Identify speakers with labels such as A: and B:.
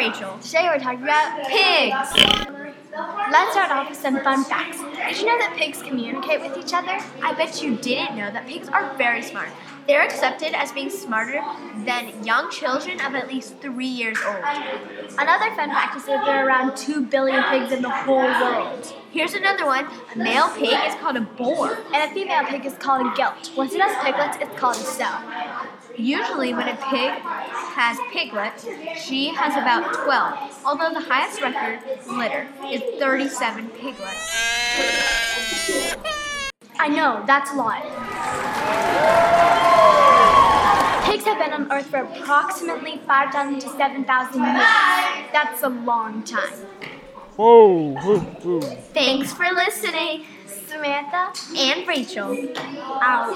A: Rachel.
B: Today we're talking about
A: Pigs!
B: Let's start off with some fun facts. Did you know that pigs communicate with each other?
A: I bet you didn't know that pigs are very smart. They're accepted as being smarter than young children of at least three years old.
B: Another fun fact is that there are around 2 billion pigs in the whole world.
A: Here's another one. A male pig is called a boar.
B: And a female pig is called a gilt. Once it has piglets, it's called a sow.
A: Usually, when a pig has piglets, she has about 12, although the highest record litter is 37 piglets.
B: I know, that's a lot. Pigs have been on Earth for approximately 5,000 to 7,000 years. That's a long time.
C: Whoa, whoa, whoa.
A: Thanks for listening,
B: Samantha,
A: and Rachel.
B: out.